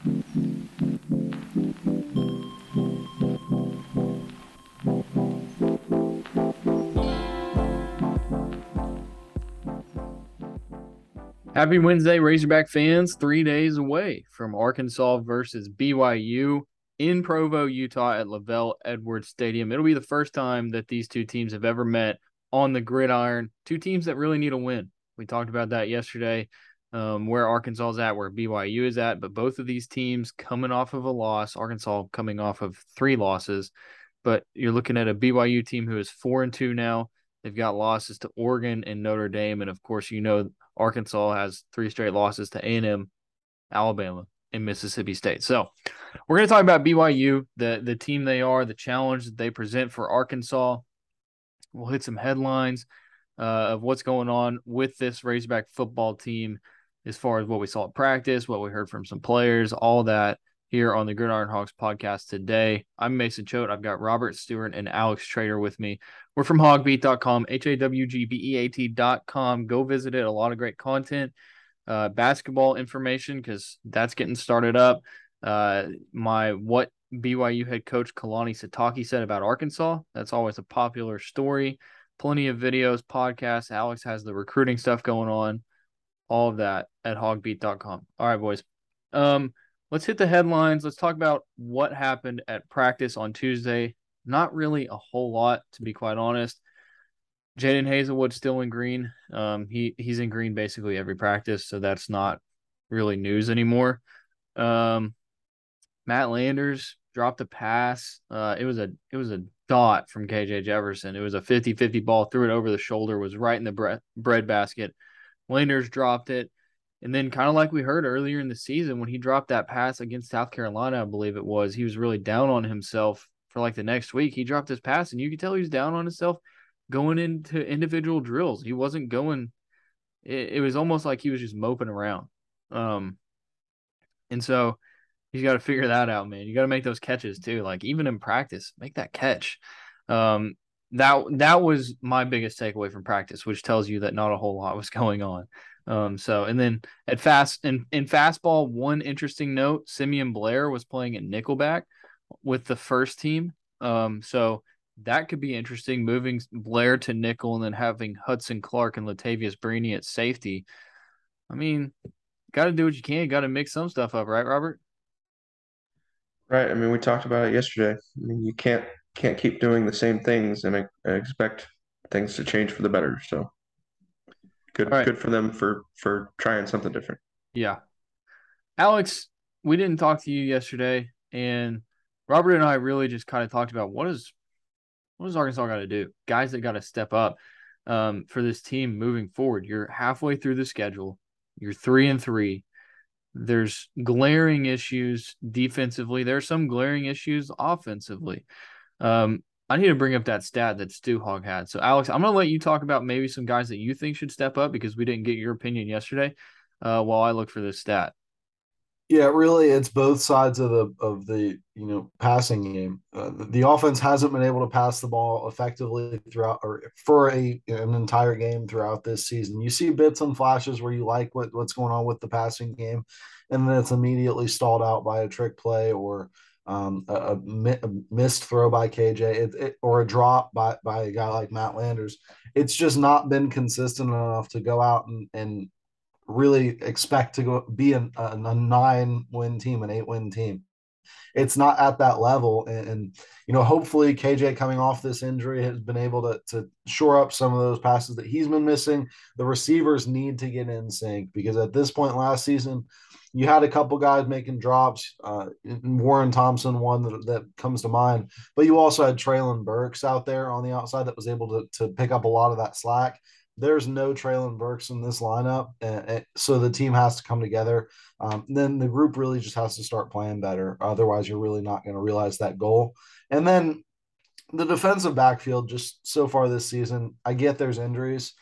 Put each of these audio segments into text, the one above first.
Happy Wednesday, Razorback fans. Three days away from Arkansas versus BYU in Provo, Utah at LaVell Edwards Stadium. It'll be the first time that these two teams have ever met on the gridiron. Two teams that really need a win. We talked about that yesterday, um, where Arkansas is at, where BYU is at. But both of these teams coming off of a loss, Arkansas coming off of three losses. But you're looking at a BYU team who is four and two now. They've got losses to Oregon and Notre Dame, and of course, you know Arkansas has three straight losses to A&M, Alabama, and Mississippi State. So we're going to talk about BYU, the the team they are, the challenge that they present for Arkansas. We'll hit some headlines uh, of what's going on with this Razorback football team as far as what we saw at practice, what we heard from some players, all that here on the Gridiron Hawks podcast today. I'm Mason Choate. I've got Robert Stewart and Alex Trader with me. We're from hawgbeat.com, H A W G B E A T.com. Go visit it. A lot of great content, uh, basketball information, because that's getting started up. Uh, my what BYU head coach Kalani Sitake said about Arkansas. That's always a popular story. Plenty of videos, podcasts. Alex has the recruiting stuff going on. All of that at hawgbeat.com. All right, boys. Um, let's hit the headlines. Let's talk about what happened at practice on Tuesday. Not really a whole lot, to be quite honest. Jadon Haselwood still in green. Um, he he's in green basically every practice, so that's not really news anymore. Um, Matt Landers dropped a pass. Uh, it was a it was a dot from KJ Jefferson. It was a 50-50 ball, threw it over the shoulder, was right in the bread, bread basket. Landers dropped it. And then, kind of like we heard earlier in the season, when he dropped that pass against South Carolina, I believe it was, he was really down on himself for like the next week. He dropped his pass, and you could tell he was down on himself going into individual drills. He wasn't going, it, it was almost like he was just moping around. Um, and so he's got to figure that out, man. You got to make those catches too. Like even in practice, make that catch. Um, that that was my biggest takeaway from practice, which tells you that not a whole lot was going on. Um, so and then at fast in, in fastball, one interesting note: Simeon Blair was playing at Nickelback with the first team. Um, so that could be interesting, moving Blair to nickel and then having Hudson Clark and Latavious Brini at safety. I mean, got to do what you can. Got to mix some stuff up, right, Robert? Right. I mean, we talked about it yesterday. I mean, you can't can't keep doing the same things and I expect things to change for the better. So good right. good for them for for trying something different. Yeah. Alex, we didn't talk to you yesterday and Robert and I really just kind of talked about what is what does Arkansas got to do? Guys that got to step up um, for this team moving forward. You're halfway through the schedule. You're three and three. There's glaring issues defensively. There's some glaring issues offensively. Um, I need to bring up that stat that Stu Hog had. So, Alex, I'm going to let you talk about maybe some guys that you think should step up because we didn't get your opinion yesterday uh, while I look for this stat. Yeah, really, it's both sides of the of the you know passing game. Uh, the, the, offense hasn't been able to pass the ball effectively throughout or for a an entire game throughout this season. You see bits and flashes where you like what, what's going on with the passing game, and then it's immediately stalled out by a trick play or um, a, a, missed throw by KJ it, it, or a drop by, by a guy like Matt Landers. It's just not been consistent enough to go out and, and really expect to go be a, a nine win team, an eight win team. It's not at that level. And, and, you know, hopefully KJ coming off this injury has been able to, to shore up some of those passes that he's been missing. The receivers need to get in sync because at this point last season, you had a couple guys making drops. Uh, Warren Thompson, one that, that comes to mind, but you also had Treylon Burks out there on the outside that was able to, to pick up a lot of that slack. There's no Treylon Burks in this lineup, and, so the team has to come together. Um, then the group really just has to start playing better. Otherwise, you're really not going to realize that goal. And then the defensive backfield, just so far this season, I get there's injuries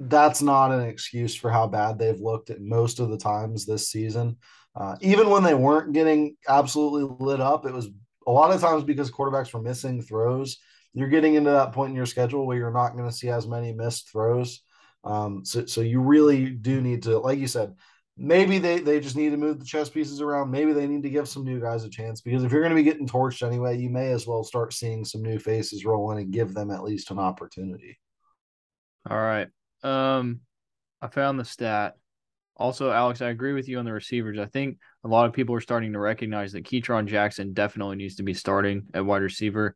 that's not an excuse for how bad they've looked at most of the times this season. Uh, even when they weren't getting absolutely lit up, it was a lot of times because quarterbacks were missing throws. You're getting into that point in your schedule where you're not going to see as many missed throws. Um, so, so you really do need to, like you said, maybe they they just need to move the chess pieces around. Maybe they need to give some new guys a chance because if you're going to be getting torched anyway, you may as well start seeing some new faces rolling and give them at least an opportunity. All right. Um, I found the stat. Also, Alex, I agree with you on the receivers. I think a lot of people are starting to recognize that Ketron Jackson definitely needs to be starting at wide receiver.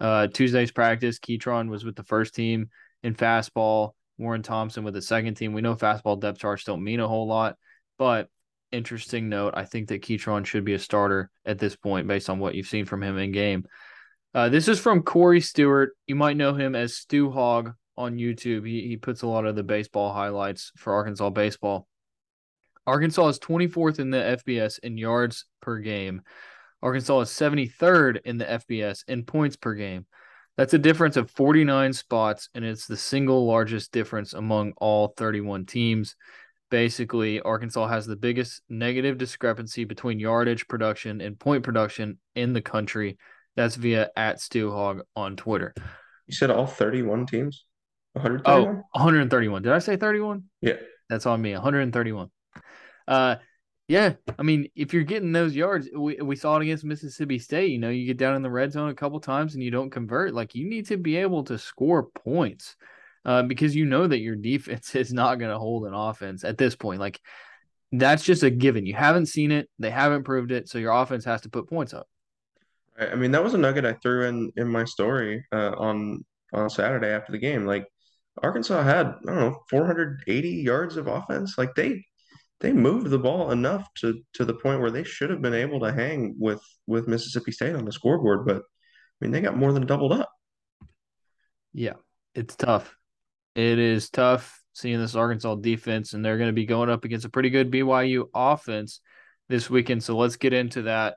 Uh, Tuesday's practice, Ketron was with the first team in fastball. Warren Thompson with the second team. We know fastball depth charts don't mean a whole lot, but interesting note. I think that Ketron should be a starter at this point based on what you've seen from him in game. Uh, this is from Corey Stewart. You might know him as Stu Hog on YouTube. He, he puts a lot of the baseball highlights for Arkansas baseball. Arkansas is 24th in the FBS in yards per game. Arkansas is 73rd in the FBS in points per game. That's a difference of 49 spots, and it's the single largest difference among all 31 teams. Basically, Arkansas has the biggest negative discrepancy between yardage production and point production in the country. That's via at Stu Hog on Twitter. You said all 31 teams? 131? Oh, 131. Did I say 31? Yeah. That's on me. 131. Uh, yeah, I mean, if you're getting those yards, we we saw it against Mississippi State. You know, you get down in the red zone a couple times and you don't convert. Like you need to be able to score points, uh, because you know that your defense is not going to hold an offense at this point. Like that's just a given. You haven't seen it, they haven't proved it, so your offense has to put points up. I mean, that was a nugget I threw in in my story uh, on on Saturday after the game. Like Arkansas had I don't know 480 yards of offense. Like they they moved the ball enough to to the point where they should have been able to hang with with Mississippi State on the scoreboard, but I mean they got more than doubled up. Yeah, it's tough. It is tough seeing this Arkansas defense, and they're going to be going up against a pretty good BYU offense this weekend. So let's get into that.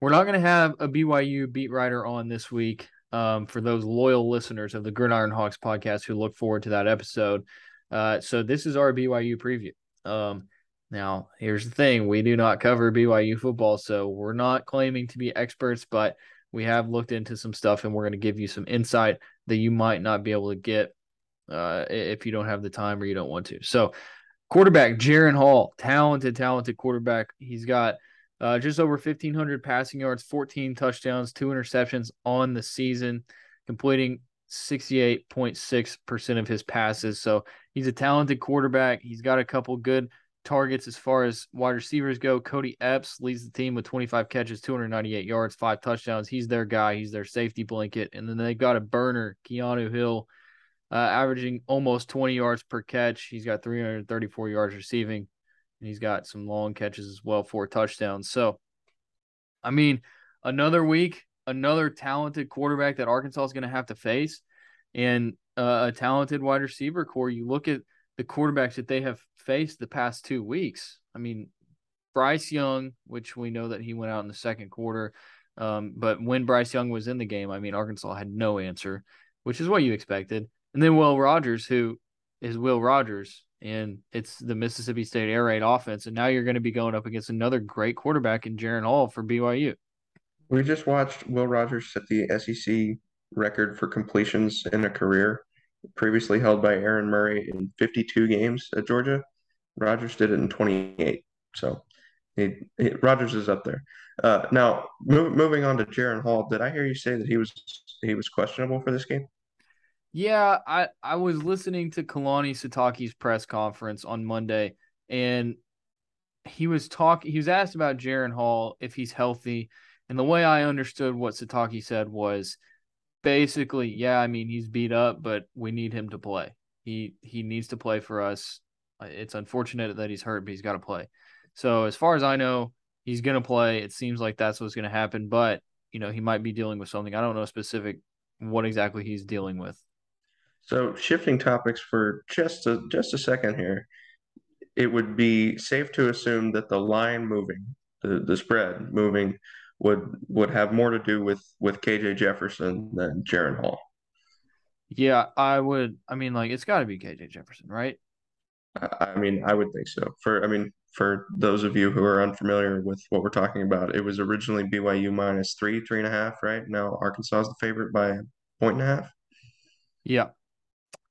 We're not going to have a BYU beat writer on this week. Um, for those loyal listeners of the Gridiron Hawks podcast who look forward to that episode. Uh, so this is our BYU preview. Um, now, here's the thing we do not cover BYU football, so we're not claiming to be experts, but we have looked into some stuff and we're going to give you some insight that you might not be able to get uh, if you don't have the time or you don't want to. So, quarterback Jaren Hall, talented, talented quarterback. He's got uh, just over 1,500 passing yards, 14 touchdowns, two interceptions on the season, completing 68.6% of his passes. So he's a talented quarterback. He's got a couple good targets as far as wide receivers go. Cody Epps leads the team with 25 catches, 298 yards, five touchdowns. He's their guy. He's their safety blanket. And then they've got a burner, Keanu Hill, uh, averaging almost 20 yards per catch. He's got 334 yards receiving, and he's got some long catches as well, four touchdowns. So, I mean, another week, another talented quarterback that Arkansas is going to have to face, and uh, a talented wide receiver core. You look at the quarterbacks that they have faced the past two weeks. I mean, Bryce Young, which we know that he went out in the second quarter. Um, but when Bryce Young was in the game, I mean, Arkansas had no answer, which is what you expected. And then Will Rogers, who is Will Rogers, and it's the Mississippi State air raid offense. And now you're going to be going up against another great quarterback in Jaren Hall for BYU. We just watched Will Rogers set the SEC record for completions in a career previously held by Aaron Murray in 52 games at Georgia. Rogers did it in 28. So he, he, Rogers is up there. Uh, now, move, moving on to Jaren Hall, did I hear you say that he was he was questionable for this game? Yeah, I, I was listening to Kalani Sitake's press conference on Monday, and he was talking. He was asked about Jaren Hall if he's healthy, and the way I understood what Sitake said was basically, yeah, I mean, he's beat up, but we need him to play. He he needs to play for us. Uh, it's unfortunate that he's hurt, but he's got to play. So as far as I know, he's going to play. It seems like that's what's going to happen, but you know, he might be dealing with something. I don't know specific what exactly he's dealing with. So shifting topics for just a just a second here. It would be safe to assume that the line moving, the, the spread moving would would have more to do with with KJ Jefferson than Jaren Hall. Yeah, I would. I mean, like it's got to be KJ Jefferson, right? I, mean, I would think so. For I mean, for those of you who are unfamiliar with what we're talking about, it was originally BYU minus three, three and a half. Right now, Arkansas is the favorite by a point and a half. Yeah,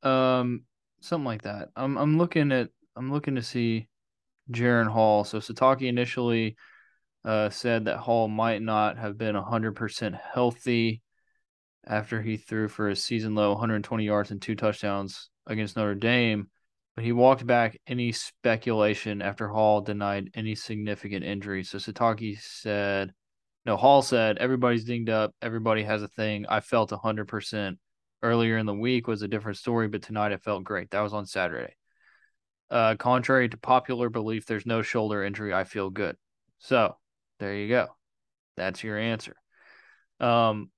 um, something like that. I'm I'm looking at I'm looking to see Jaren Hall. So Sitake initially uh, said that Hall might not have been 100% healthy after he threw for a season low 120 yards and two touchdowns against Notre Dame. But he walked back any speculation after Hall denied any significant injury. So Sitake said, no, Hall said, everybody's dinged up. Everybody has a thing. I felt 100%. Earlier in the week was a different story, but tonight it felt great. That was on Saturday. Uh, contrary to popular belief, there's no shoulder injury. I feel good. So there you go. That's your answer. Um,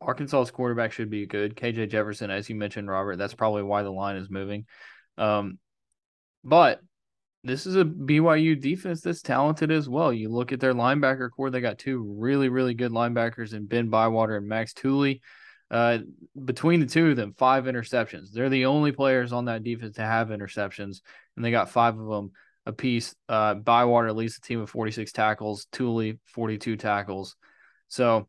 Arkansas's quarterback should be good. KJ Jefferson, as you mentioned, Robert, that's probably why the line is moving. Um, but this is a BYU defense that's talented as well. You look at their linebacker core; they got two really, really good linebackers in Ben Bywater and Max Tooley. Uh, between the two of them, five interceptions. They're the only players on that defense to have interceptions, and they got five of them apiece. Uh, Bywater leads the team with 46 tackles, Tooley 42 tackles. So,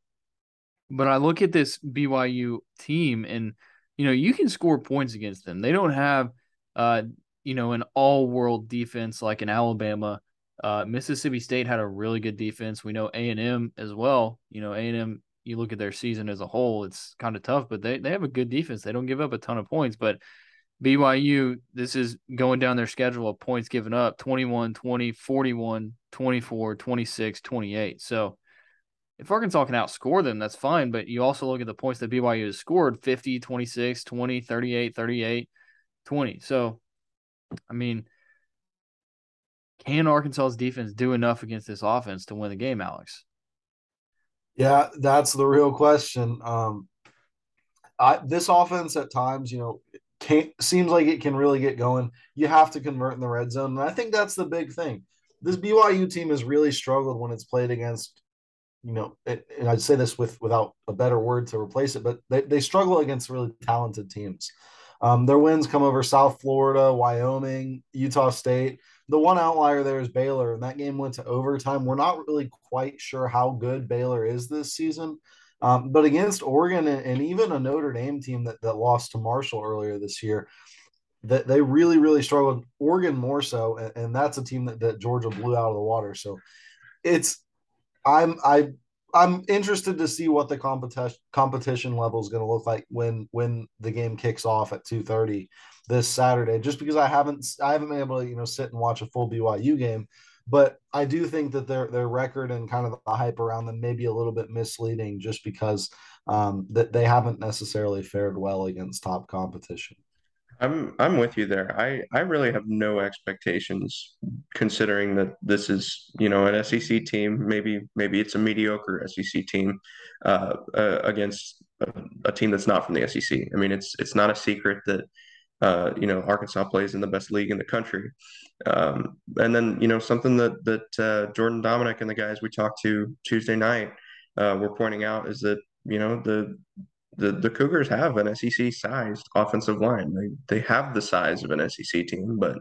but I look at this BYU team, and you know you can score points against them. They don't have, uh, you know, an all-world defense like in Alabama. Uh, Mississippi State had a really good defense. We know A and M as well. You know, A and M you look at their season as a whole, it's kind of tough, but they, they have a good defense. They don't give up a ton of points. But BYU, this is going down their schedule of points given up 21, 20, 41, 24, 26, 28. So if Arkansas can outscore them, that's fine. But you also look at the points that BYU has scored 50, 26, 20, 38, 38, 20. So, I mean, can Arkansas's defense do enough against this offense to win the game, Alex? Yeah, that's the real question. Um, I, this offense at times, you know, seems like it can really get going. You have to convert in the red zone, and I think that's the big thing. This BYU team has really struggled when it's played against, you know, and I'd say this with without a better word to replace it, but they, they struggle against really talented teams. Um, their wins come over South Florida, Wyoming, Utah State. The one outlier there is Baylor, and that game went to overtime. We're not really quite sure how good Baylor is this season. Um, but against Oregon and, and, even a Notre Dame team that, that lost to Marshall earlier this year, that they really, really struggled. Oregon more so, and, and that's a team that, that Georgia blew out of the water. So it's I'm I I'm interested to see what the competition competition level is going to look like when when the game kicks off at 2:30 this Saturday. Just because I haven't I haven't been able to you know sit and watch a full BYU game, but I do think that their their record and kind of the hype around them may be a little bit misleading, just because um, that they haven't necessarily fared well against top competition. I'm I'm with you there. I I really have no expectations considering that this is you know an SEC team. Maybe maybe it's a mediocre SEC team uh, uh, against a, a, team that's not from the SEC. I mean, it's it's not a secret that uh, you know Arkansas plays in the best league in the country. Um, and then you know something that that uh, Jordan Dominic and the guys we talked to Tuesday night uh, were pointing out is that you know the the the Cougars have an SEC sized offensive line. They they have the size of an SEC team, but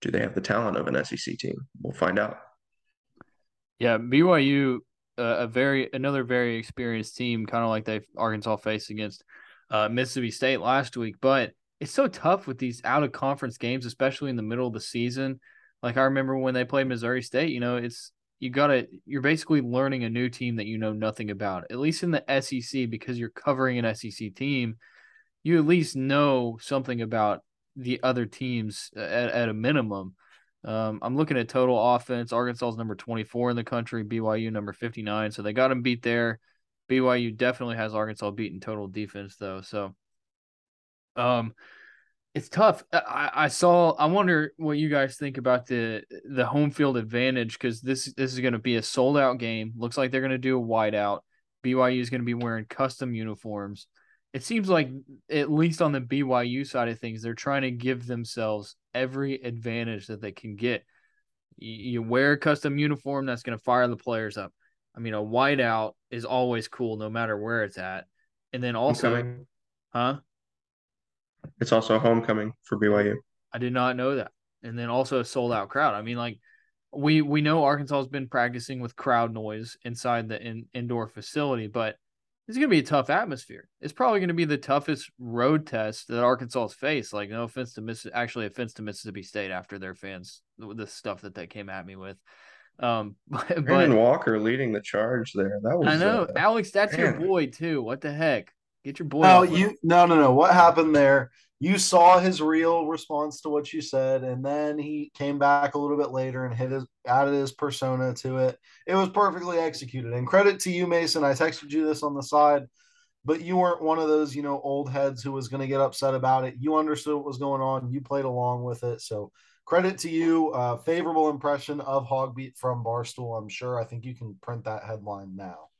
do they have the talent of an SEC team? We'll find out. Yeah, BYU, uh, a very another very experienced team, kind of like they Arkansas faced against uh, Mississippi State last week. But it's so tough with these out of conference games, especially in the middle of the season. Like I remember when they played Missouri State, you know, it's you got to you're basically learning a new team that you know nothing about. At least in the SEC because you're covering an SEC team, you at least know something about the other teams at, at a minimum. Um, I'm looking at total offense. Arkansas is number 24 in the country, BYU number 59. So they got them beat there. BYU definitely has Arkansas beaten total defense though. So, um, it's tough. I, I saw. I wonder what you guys think about the the home field advantage because this this is going to be a sold out game. Looks like they're going to do a whiteout. BYU is going to be wearing custom uniforms. It seems like at least on the BYU side of things, they're trying to give themselves every advantage that they can get. You, you wear a custom uniform, that's going to fire the players up. I mean, a whiteout is always cool, no matter where it's at. And then also, huh? It's also a homecoming for BYU. I did not know that. And then also a sold out crowd. I mean, like we we know Arkansas has been practicing with crowd noise inside the in, indoor facility, but it's going to be a tough atmosphere. It's probably going to be the toughest road test that Arkansas has faced. Like, no offense to Miss, actually offense to Mississippi State after their fans, the stuff that they came at me with. Um, but, Brandon Walker leading the charge there. That was I know, uh, Alex. That's man. your boy too. What the heck? Get your boy. No, you no no no. What happened there? You saw his real response to what you said, and then he came back a little bit later and hit his added his persona to it. It was perfectly executed. And credit to you, Mason. I texted you this on the side, but you weren't one of those, you know, old heads who was going to get upset about it. You understood what was going on. You played along with it. So credit to you. Uh, favorable impression of HawgBeat from Barstool. I'm sure. I think you can print that headline now.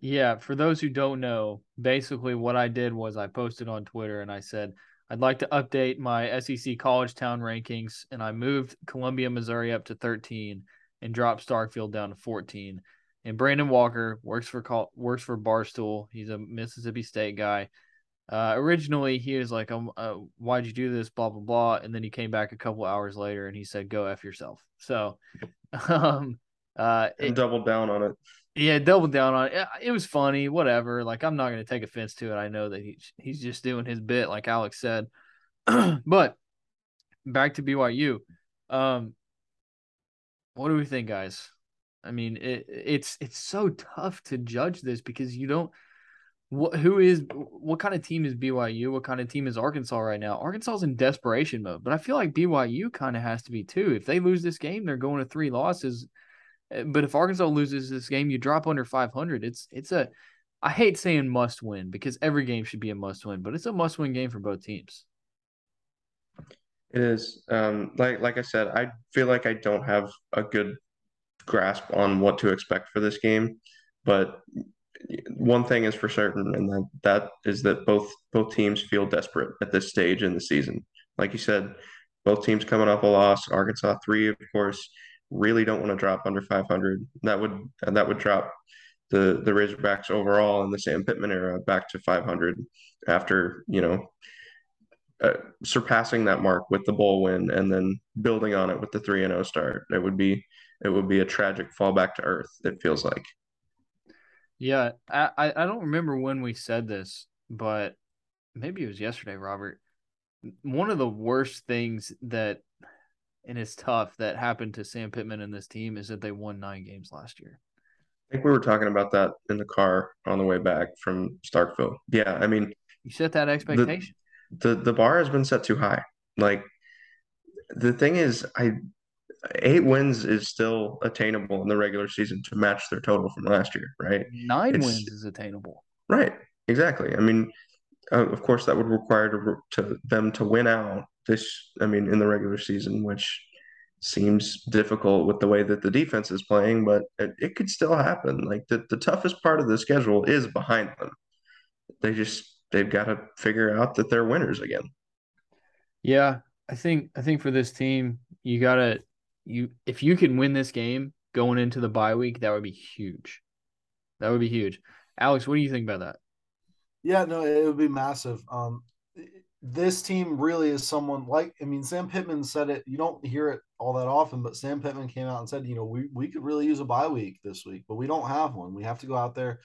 Yeah, for those who don't know, basically what I did was I posted on Twitter and I said I'd like to update my SEC college town rankings, and I moved Columbia, Missouri up to 13 and dropped Starkville down to 14. And Brandon Walker works for works for Barstool. He's a Mississippi State guy. Uh, originally, he was like, um, uh, "Why'd you do this?" Blah blah blah. And then he came back a couple hours later and he said, "Go f yourself." So, um, uh, and it, doubled down on it. Yeah, doubled down on it. It was funny, whatever. Like I'm not going to take offense to it. I know that he's he's just doing his bit, like Alex said. but back to BYU. Um, what do we think, guys? I mean, it, it's it's so tough to judge this because you don't. What who is what kind of team is BYU? What kind of team is Arkansas right now? Arkansas is in desperation mode, but I feel like BYU kind of has to be too. If they lose this game, they're going to three losses but if Arkansas loses this game, you drop under 500. It's it's a I hate saying must win because every game should be a must win, but it's a must win game for both teams. It is. Um, like like I said, I feel like I don't have a good grasp on what to expect for this game, but one thing is for certain, and that, that is that both both teams feel desperate at this stage in the season. Like you said, both teams coming off a loss. Arkansas three, of course really don't want to drop under 500. That would that would drop the the Razorbacks overall in the Sam Pittman era back to 500 after you know uh, surpassing that mark with the bowl win and then building on it with the three and zero oh start. It would be it would be a tragic fall back to earth. It feels like. Yeah, I I don't remember when we said this, but maybe it was yesterday, Robert. One of the worst things that and it's tough that happened to Sam Pittman and this team is that they won nine games last year. I think we were talking about that in the car on the way back from Starkville. Yeah, I mean, you set that expectation. The, the the bar has been set too high. Like the thing is, I eight wins is still attainable in the regular season to match their total from last year, right? Nine it's, wins is attainable. Right. Exactly. I mean, uh, of course, that would require to, to them to win out this, I mean, in the regular season, which seems difficult with the way that the defense is playing, but it, it could still happen. Like the, the toughest part of the schedule is behind them. They just they've got to figure out that they're winners again. Yeah, I think I think for this team, you gotta you if you can win this game going into the bye week, that would be huge. That would be huge. Alex, what do you think about that? Yeah, no, it would be massive. Um, this team really is someone like I mean Sam Pittman said it you don't hear it all that often but Sam Pittman came out and said you know we we could really use a bye week this week but we don't have one. We have to go out there.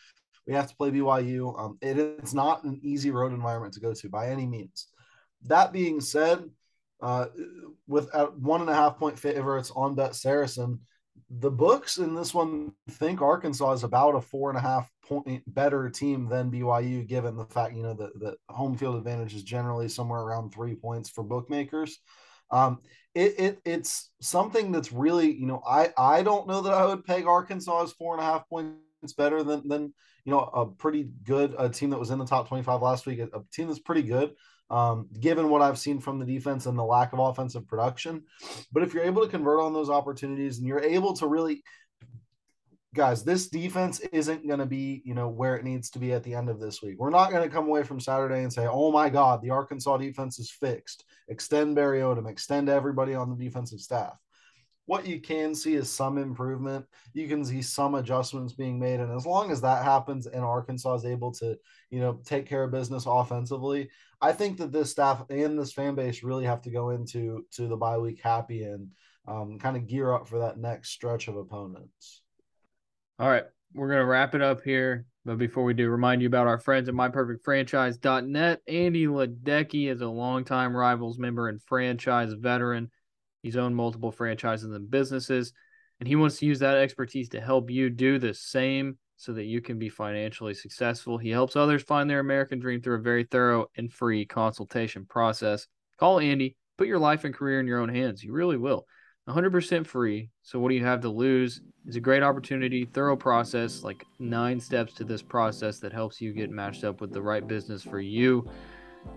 We have to play BYU um it, it's not an easy road environment to go to by any means. That being said uh with at one and a half point favorites on bet Saracen the books in this one think Arkansas is about a four and a half point better team than BYU, given the fact you know that the home field advantage is generally somewhere around three points for bookmakers. Um, it, it it's something that's really you know I I don't know that I would peg Arkansas as four and a half points better than than you know a pretty good a team that was in the top twenty five last week, a, a team that's pretty good um, given what I've seen from the defense and the lack of offensive production. But if you're able to convert on those opportunities and you're able to really, guys, this defense isn't going to be, you know, where it needs to be at the end of this week. We're not going to come away from Saturday and say, oh my God, the Arkansas defense is fixed. Extend Barry Odom, extend everybody on the defensive staff. What you can see is some improvement. You can see some adjustments being made. And as long as that happens and Arkansas is able to, you know, take care of business offensively, I think that this staff and this fan base really have to go into to the bye week happy and um, kind of gear up for that next stretch of opponents. All right. we're gonna wrap it up here. But before we do, remind you about our friends at myperfectfranchise.net. Andy Ledecky is a longtime rivals member and franchise veteran. He's owned multiple franchises and businesses, and he wants to use that expertise to help you do the same so that you can be financially successful. He helps others find their American dream through a very thorough and free consultation process. Call Andy, put your life and career in your own hands. You really will. 100% free. So, what do you have to lose? It's a great opportunity, thorough process, like nine steps to this process that helps you get matched up with the right business for you.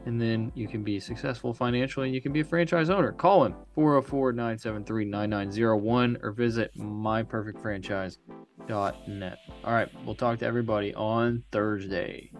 And then you can be successful financially and you can be a franchise owner. Call him 404 973 9901 or visit myperfectfranchise.net. All right, we'll talk to everybody on Thursday.